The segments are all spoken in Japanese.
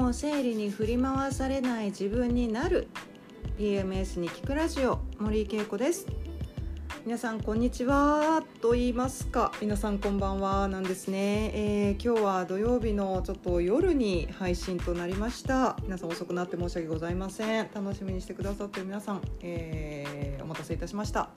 もう生理に振り回されない自分になる。PMS に聞くラジオ森井恵子です。皆さんこんにちはと言いますか。皆さんこんばんはなんですね、えー、今日は土曜日のちょっと夜に配信となりました。皆さん遅くなって申し訳ございません。楽しみにしてくださっている皆さん、えー、お待たせいたしました。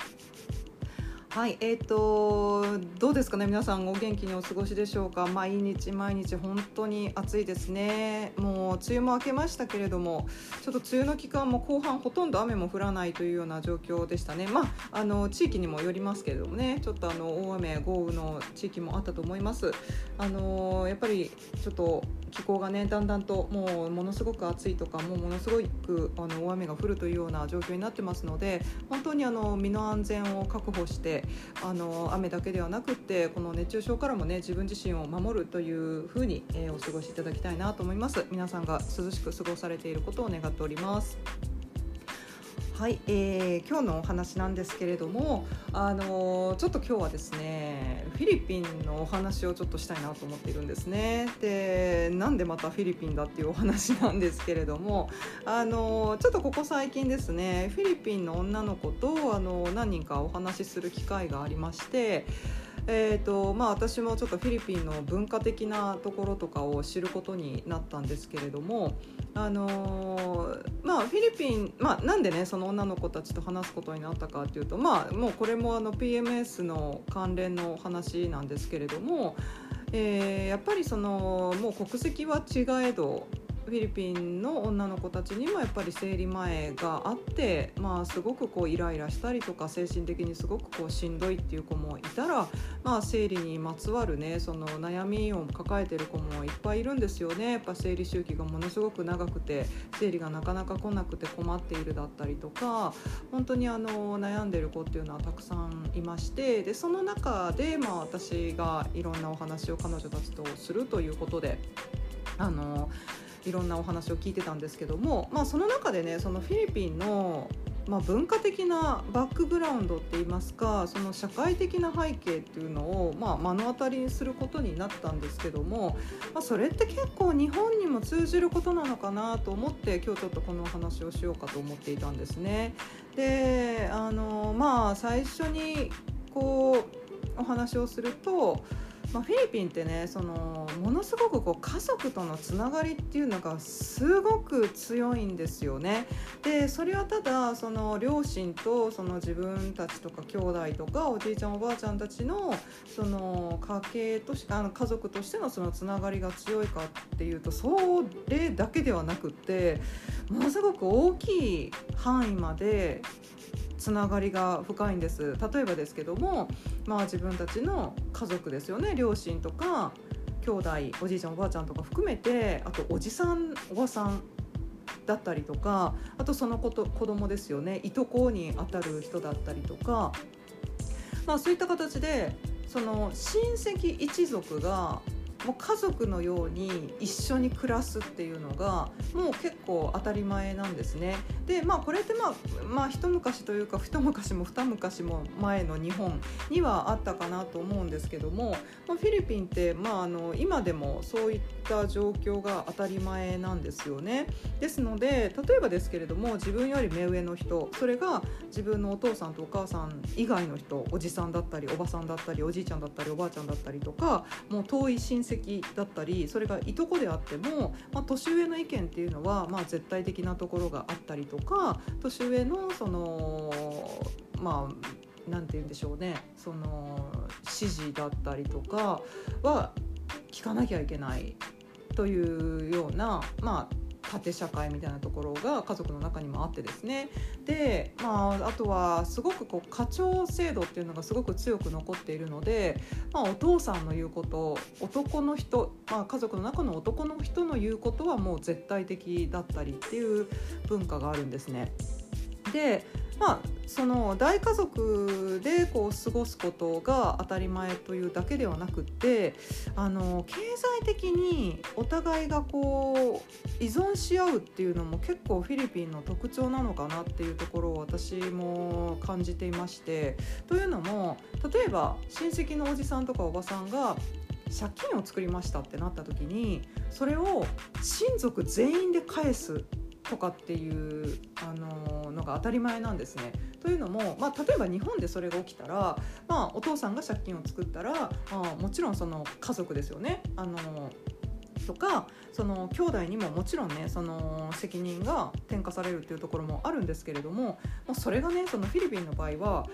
はい、えーと、どうですかね、皆さん、お元気にお過ごしでしょうか、毎日毎日、本当に暑いですね、もう梅雨も明けましたけれども、ちょっと梅雨の期間も後半、ほとんど雨も降らないというような状況でしたね、まあ、あの地域にもよりますけれどもね、ちょっとあの大雨、豪雨の地域もあったと思います。あのやっぱりちょっと気候がねだんだんともうものすごく暑いとかもうものすごくあの大雨が降るというような状況になってますので本当にあの身の安全を確保してあの雨だけではなくってこの熱中症からもね自分自身を守るというふうに、えー、お過ごしいただきたいなと思います皆さんが涼しく過ごされていることを願っております。はい、えー、今日のお話なんですけれども、あの、ちょっと今日はですねフィリピンのお話をちょっとしたいなと思っているんですね。でなんでまたフィリピンだっていうお話なんですけれども、あの、ちょっとここ最近ですねフィリピンの女の子と、あの何人かお話しする機会がありまして。えーとまあ、私もちょっとフィリピンの文化的なところとかを知ることになったんですけれども、あのー、まあ、フィリピン、まあ、なんでねその女の子たちと話すことになったかというと、まあ、もうこれもあの PMS の関連の話なんですけれども、えー、やっぱりそのもう国籍は違えどフィリピンの女の子たちにもやっぱり生理前があって、まあ、すごくこうイライラしたりとか精神的にすごくこうしんどいっていう子もいたら、まあ、生理にまつわる、ね、その悩みを抱えてる子もいっぱいいるんですよねやっぱ生理周期がものすごく長くて生理がなかなか来なくて困っているだったりとか本当にあの悩んでる子っていうのはたくさんいましてでその中で、まあ、私がいろんなお話を彼女たちとするということで。あのいろんなお話を聞いてたんですけども、まあ、その中でねそのフィリピンのまあ、文化的なバックグラウンドっていいますかその社会的な背景っていうのを、まあ、目の当たりにすることになったんですけども、まあ、それって結構日本にも通じることなのかなと思って今日ちょっとこのお話をしようかと思っていたんですね。であのまあ最初にこうお話をするとまあ、フィリピンってねそのものすごくこう家族とのつながりっていうのがすごく強いんですよね。でそれはただその両親とその自分たちとか兄弟とかおじいちゃんおばあちゃんたちのその家系としあの家族としてのそのつながりが強いかっていうとそれだけではなくってものすごく大きい範囲までつながりが深いんです。例えばですけども、まあ、自分たちの家族ですよね。両親とか兄弟おじいちゃんおばあちゃんとか含めてあとおじさんおばさんだったりとかあとその子と子供ですよね。いとこにあたる人だったりとか、まあ、そういった形でその親戚一族がもう家族のように一緒に暮らすっていうのがもう結構当たり前なんですね。でまあこれってまあ、まあ、一昔というか一昔も二昔も前の日本にはあったかなと思うんですけども、まあ、フィリピンって、まあ、あの今でもそういった状況が当たり前なんですよね。ですので例えばですけれども自分より目上の人それが自分のお父さんとお母さん以外の人おじさんだったりおばさんだったりおじいちゃんだったりおばあちゃんだったりとかもう遠い親戚戚だったりそれがいとこであっても、まあ、年上の意見っていうのは、まあ、絶対的なところがあったりとか年上のそのまあなんて言うんでしょうねその指示だったりとかは聞かなきゃいけないというようなまあ縦社会みたいなところが家族の中にもあってですねで、まあ、あとはすごくこう課長制度っていうのがすごく強く残っているので、まあ、お父さんの言うこと男の人、まあ、家族の中の男の人の言うことはもう絶対的だったりっていう文化があるんですね。でまあ、その大家族でこう過ごすことが当たり前というだけではなくってあの経済的にお互いがこう依存し合うっていうのも結構フィリピンの特徴なのかなっていうところを私も感じていましてというのも例えば親戚のおじさんとかおばさんが借金を作りましたってなった時にそれを親族全員で返すとかっていうあののが当たり前なんですね。というのも、まあ、例えば日本でそれが起きたら、まあ、お父さんが借金を作ったら、まあ、もちろんその家族ですよね。あのとかその兄弟にももちろんねその責任が転嫁されるっていうところもあるんですけれどももうそれがねそのフィリピンの場合は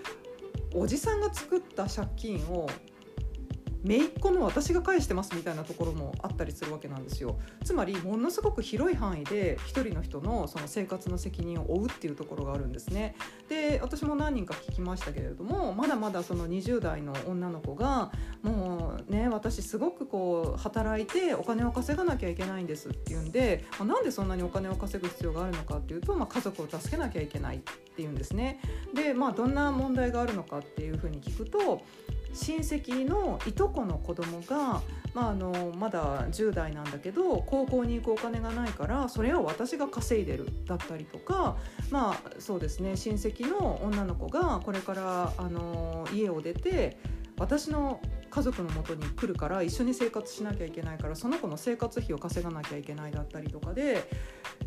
おじさんが作った借金を姪っ子の私が返してますみたいなところもあったりするわけなんですよ。つまりものすごく広い範囲で一人の人のその生活の責任を負うっていうところがあるんですね。で私も何人か聞きましたけれどもまだまだその20代の女の子がもうね私すごくこう働いてお金を稼がなきゃいけないんですっていうんで、まあ、なんでそんなにお金を稼ぐ必要があるのかっていうと、まあ、家族を助けなきゃいけないっていうんですね。でまあどんな問題があるのかっていうふうに聞くと親戚のいとこの子供がまあ、あのまだ10代なんだけど高校に行くお金がないからそれを私が稼いでるだったりとかまあそうですね親戚の女の子がこれからあの家を出て私の家族のもとに来るから一緒に生活しなきゃいけないからその子の生活費を稼がなきゃいけないだったりとかで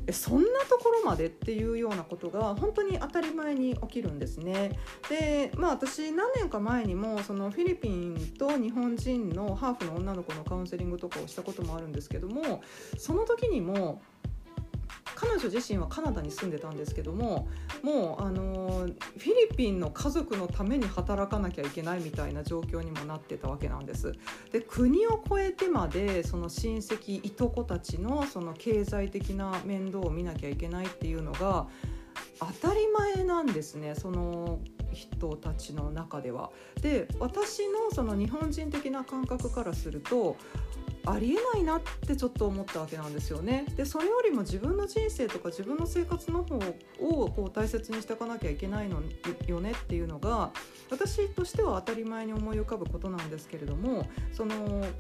えそんなところまでっていうようなことが本当に当たり前に起きるんですね。でまあ私何年か前にもそのフィリピンと日本人のハーフの女の子のカウンセリングとかをしたこともあるんですけどもその時にも彼女自身はカナダに住んでたんですけどももうあのフィリピンの家族のために働かなきゃいけないみたいな状況にもなってたわけなんです。で国を越えてまでその親戚いとこたちのその経済的な面倒を見なきゃいけないっていうのが当たり前なんですねその人たちの中では。で私のその日本人的な感覚からするとありえないなってちょっと思ったわけなんですよね。でそれよりも自分の人生とか自分の生活の方をこう大切にしていかなきゃいけないのよねっていうのが私としては当たり前に思い浮かぶことなんですけれどもその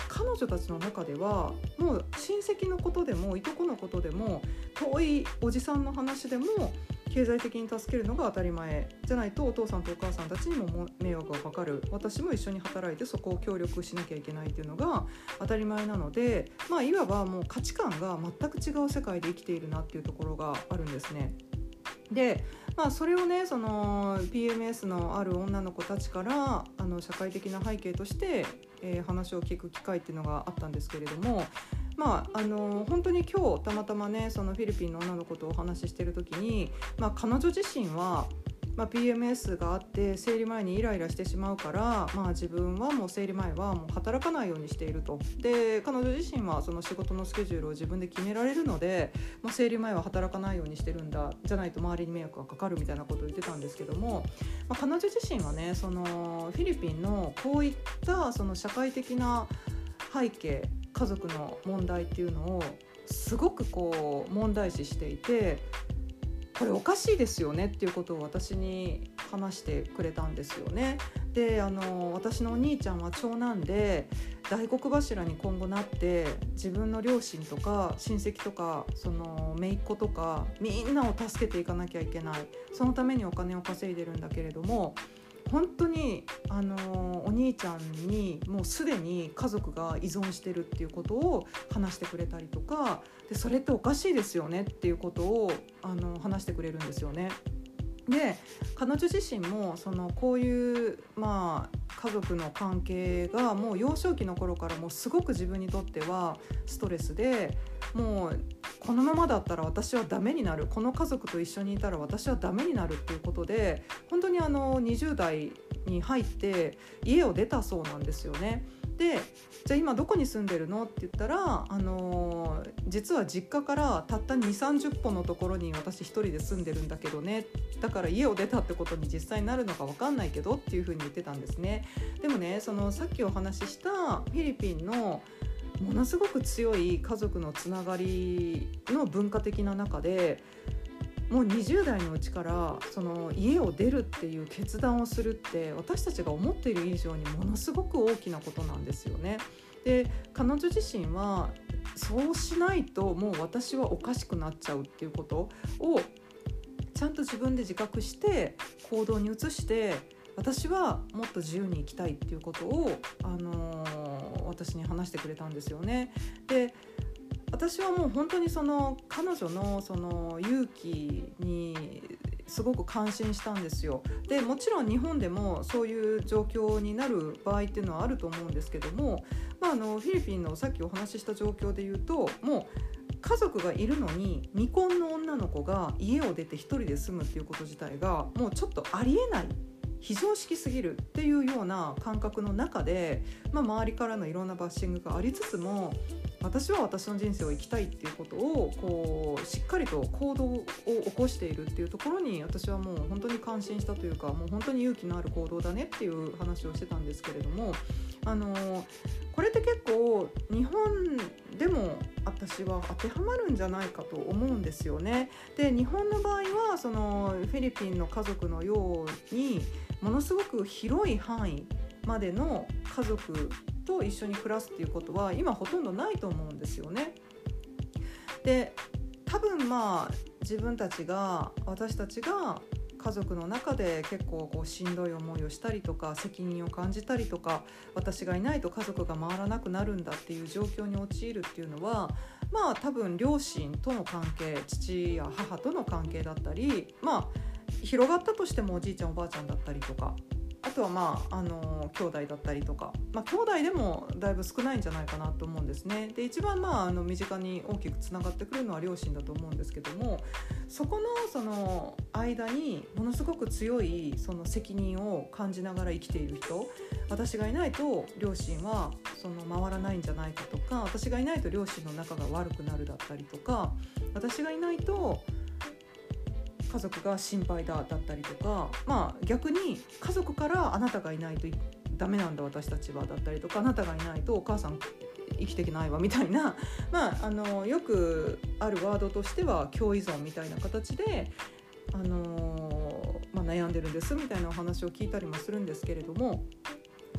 彼女たちの中ではもう親戚のことでもいとこのことでも遠いおじさんの話でも経済的に助けるのが当たり前じゃないとお父さんとお母さんたちにも迷惑がかかる私も一緒に働いてそこを協力しなきゃいけないっていうのが当たり前なのでまあいわばもう価値観が全く違う世界で生きているなっていうところがあるんですね。でまあ、それをねその PMS のある女の子たちからあの社会的な背景として、えー、話を聞く機会っていうのがあったんですけれどもまあ、あの本当に今日たまたまねそのフィリピンの女の子とお話ししてる時に、まあ、彼女自身は、まあ、PMS があって生理前にイライラしてしまうから、まあ、自分はもう生理前はもう働かないようにしていると。で彼女自身はその仕事のスケジュールを自分で決められるので、まあ、生理前は働かないようにしてるんだじゃないと周りに迷惑がかかるみたいなことを言ってたんですけども、まあ、彼女自身はねそのフィリピンのこういったその社会的な背景家族の問題っていうのをすごくこう問題視していてこれおかしいですよねっていうことを私に話してくれたんですよね。であの私のお兄ちゃんは長男で大黒柱に今後なって自分の両親とか親戚とかその姪っ子とかみんなを助けていかなきゃいけないそのためにお金を稼いでるんだけれども本当にあのお兄ちゃんにもうすでに家族が依存してるっていうことを話してくれたりとかでそれっておかしいですよねっていうことをあの話してくれるんですよね。で彼女自身もそのこういうまあ家族の関係がもう幼少期の頃からもうすごく自分にとってはストレスでもうこのままだったら私はダメになるこの家族と一緒にいたら私はダメになるっていうことで本当にあの20代に入って家を出たそうなんですよね。でじゃあ今どこに住んでるのって言ったら、あのー、実は実家からたった2 3 0歩のところに私一人で住んでるんだけどねだから家を出たってことに実際になるのか分かんないけどっていうふうに言ってたんですね。でもねそのさっきお話ししたフィリピンのものすごく強い家族のつながりの文化的な中でもう20代のうちからその家を出るっていう決断をするって私たちが思っている以上にものすごく大きなことなんですよね。で彼女自身はそうしないともう私はおかしくなっちゃうっていうことをちゃんと自分で自覚して行動に移して私はもっと自由に生きたいっていうことを、あのー、私に話してくれたんですよね。で私はもう本当にその彼女のその勇気にすごく感心したんですよでもちろん日本でもそういう状況になる場合っていうのはあると思うんですけども、まあ、あのフィリピンのさっきお話しした状況で言うともう家族がいるのに未婚の女の子が家を出て1人で住むっていうこと自体がもうちょっとありえない非常識すぎるっていうような感覚の中で、まあ、周りからのいろんなバッシングがありつつも私は私の人生を生きたいっていうことをこうしっかりと行動を起こしているっていうところに私はもう本当に感心したというかもう本当に勇気のある行動だねっていう話をしてたんですけれどもあのこれって結構日本でも私は当てはまるんじゃないかと思うんですよね。で日本の場合はそのフィリピンの家族のようにものすごく広い範囲までの家族と一緒に暮らすっていうことは今ほとんどないと思うんですよね。で多分まあ自分たちが私たちが家族の中で結構こうしんどい思いをしたりとか責任を感じたりとか私がいないと家族が回らなくなるんだっていう状況に陥るっていうのはまあ多分両親との関係父や母との関係だったりまあ広がったとしてもおじいちゃんおばあちゃんだったりとかとはまああの兄弟だったりとか、まあ、兄弟でもだいぶ少ないんじゃないかなと思うんですね。で一番まああの身近に大きくつながってくるのは両親だと思うんですけどもそこのその間にものすごく強いその責任を感じながら生きている人私がいないと両親はその回らないんじゃないかとか私がいないと両親の仲が悪くなるだったりとか私がいないと家族が心配だだったりとか、まあ、逆に家族からあなたがいないとダメなんだ私たちはだったりとかあなたがいないとお母さん生きていけないわみたいな、まあ、あのよくあるワードとしては共依存みたいな形で、あのまあ、悩んでるんですみたいなお話を聞いたりもするんですけれども。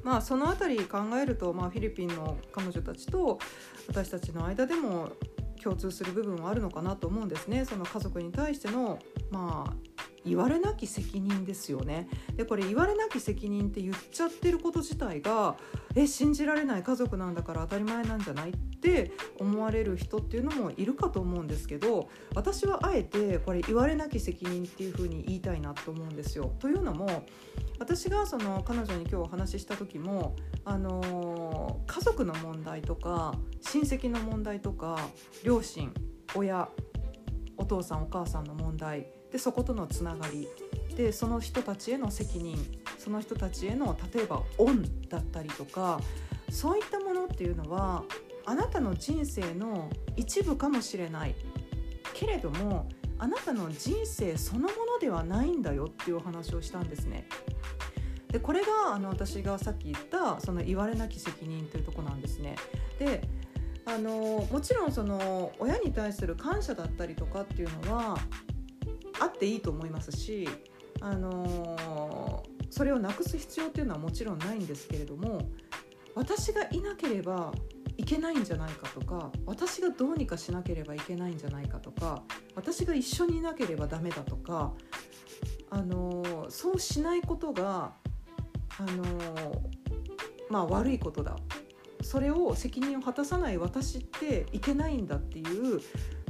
まあ、その辺り考えると、まあ、フィリピンの彼女たちと私たちの間でも共通する部分はあるのかなと思うんですね。その家族に対してのまあ言われなき責任ですよねでこれ言われなき責任って言っちゃってること自体がえ信じられない家族なんだから当たり前なんじゃないって思われる人っていうのもいるかと思うんですけど私はあえてこれ言われなき責任っていうふうに言いたいなと思うんですよ。というのも私がその彼女に今日お話しした時も、あの家族の問題とか親戚の問題とか両親親お父さんお母さんの問題でそことのつながりでその人たちへの責任その人たちへの例えば恩だったりとかそういったものっていうのはあなたの人生の一部かもしれないけれどもあなたの人生そのものではないんだよっていうお話をしたんですね。でこれがあの私がさっき言ったその言われなき責任というとこなんですね。であのもちろんその親に対する感謝だったりとかっていうのはあっていいと思いますし、あのそれをなくす必要っていうのはもちろんないんですけれども私がいなければいけないんじゃないかとか私がどうにかしなければいけないんじゃないかとか私が一緒にいなければダメだとか、あのそうしないことが、あのまあ、悪いことだ。それを責任を果たさない私っていけないんだっていう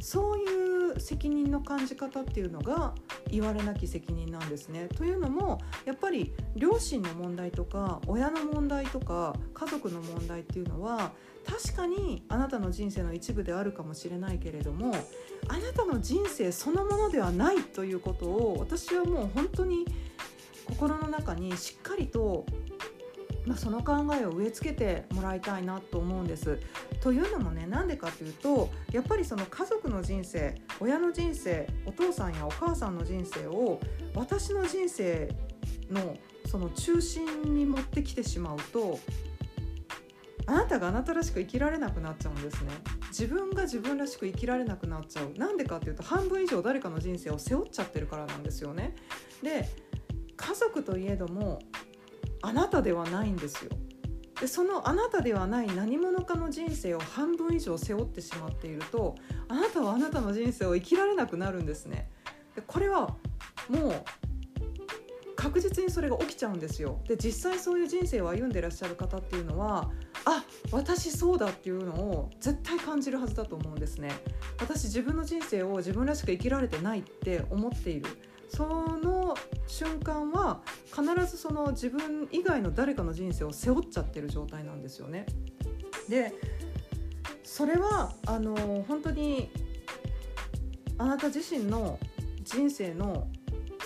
そういう責任の感じ方っていうのが言われなき責任なんですね。というのもやっぱり両親の問題とか親の問題とか家族の問題っていうのは確かにあなたの人生の一部であるかもしれないけれどもあなたの人生そのものではないということを私はもう本当に心の中にしっかりとまあ、その考えを植え付けてもらいたいなと思うんです。というのもねなんでかというとやっぱりその家族の人生親の人生お父さんやお母さんの人生を私の人生のその中心に持ってきてしまうとあなたがあなたらしく生きられなくなっちゃうんですね。自分が自分らしく生きられなくなっちゃう。なんでかっていうと半分以上誰かの人生を背負っちゃってるからなんですよね。で家族といえどもあなたではないんですよ。でそのあなたではない何者かの人生を半分以上背負ってしまっているとあなたはあなたの人生を生きられなくなるんですね。でこれはもう確実にそれが起きちゃうんですよ。で実際そういう人生を歩んでらっしゃる方っていうのはあ私そうだっていうのを絶対感じるはずだと思うんですね。私自分の人生を自分らしく生きられてないって思っている。その瞬間は必ずその自分以外の誰かの人生を背負っちゃってる状態なんですよね。でそれはあの本当にあなた自身の人生の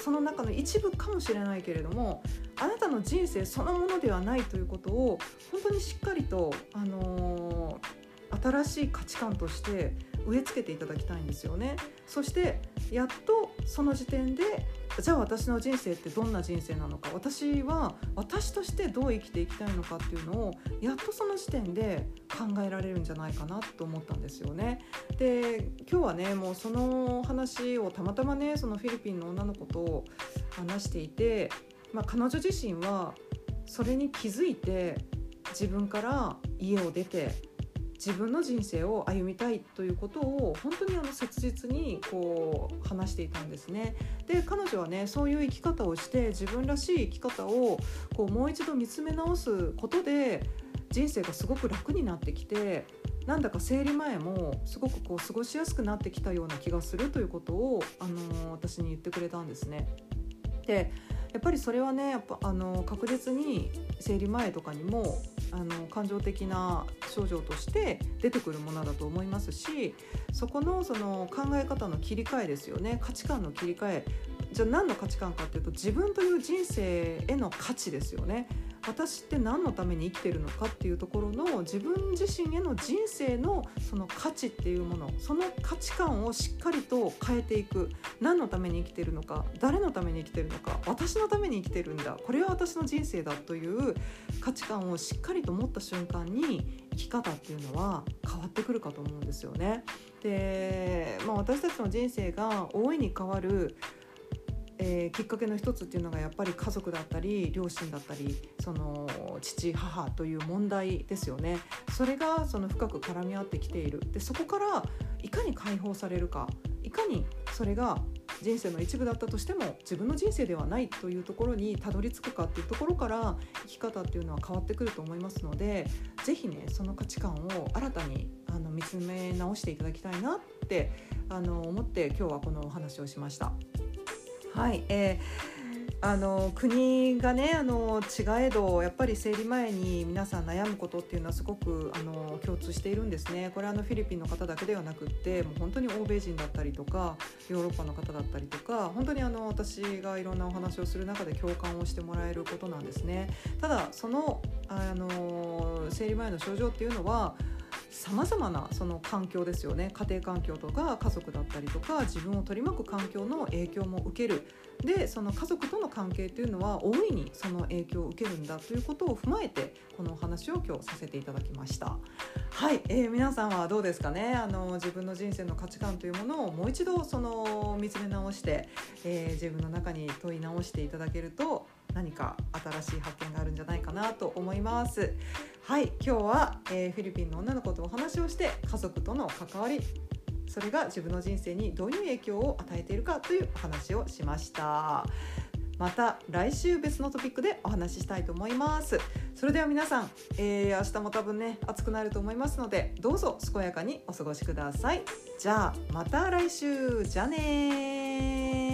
その中の一部かもしれないけれどもあなたの人生そのものではないということを本当にしっかりと、あのー、新しい価値観として植え付けていただきたいんですよね。そしてやっとその時点でじゃあ私の人生ってどんな人生なのか私は私としてどう生きていきたいのかっていうのをやっとその時点で考えられるんじゃないかなと思ったんですよね。で今日はねもうその話をたまたまねそのフィリピンの女の子と話していて、まあ、彼女自身はそれに気づいて自分から家を出て自分の人生を歩みたいということを本当にあの切実にこう話していたんですね。で彼女はねそういう生き方をして自分らしい生き方をこうもう一度見つめ直すことで人生がすごく楽になってきてなんだか生理前もすごくこう過ごしやすくなってきたような気がするということを、あの私に言ってくれたんですね。でやっぱりそれはねやっぱあの確実に生理前とかにもあの感情的な症状として出てくるものだと思いますしそこのその考え方の切り替えですよね価値観の切り替えじゃあ何の価値観かっていうと自分という人生への価値ですよね。私って何のために生きてるのかっていうところの自分自身への人生のその価値っていうものその価値観をしっかりと変えていく何のために生きてるのか誰のために生きてるのか私のために生きてるんだこれは私の人生だという価値観をしっかりと持った瞬間に生き方っていうのは変わってくるかと思うんですよね。で、まあ、私たちの人生が大いに変わるえー、きっかけの一つっていうのがやっぱり家族だったり両親だったりその父母という問題ですよねそれがその深く絡み合ってきているでそこからいかに解放されるかいかにそれが人生の一部だったとしても自分の人生ではないというところにたどり着くかっていうところから生き方っていうのは変わってくると思いますので是非ねその価値観を新たにあの見つめ直していただきたいなってあの思って今日はこのお話をしました。はい、えーあの国がねあの違えどやっぱり生理前に皆さん悩むことっていうのはすごくあの共通しているんですね。これはあのフィリピンの方だけではなくってもう本当に欧米人だったりとかヨーロッパの方だったりとか本当にあの私がいろんなお話をする中で共感をしてもらえることなんですね。ただそのあの生理前の症状っていうのはさまざまなその環境ですよね。家庭環境とか家族だったりとか自分を取り巻く環境の影響も受ける。でその家族との関係というのは大いにその影響を受けるんだということを踏まえてこのお話を今日させていただきました。はい、えー、皆さんはどうですかね。あの自分の人生の価値観というものをもう一度その見つめ直して、えー、自分の中に問い直していただけると何か新しい発見があるんじゃないかなと思います。はい今日は、えー、フィリピンの女の子とお話をして家族との関わり。それが自分の人生にどういう影響を与えているかというお話をしました。また来週別のトピックでお話ししたいと思います。それでは皆さん、えー、明日も多分ね暑くなると思いますのでどうぞ健やかにお過ごしください。じゃあまた来週。じゃあね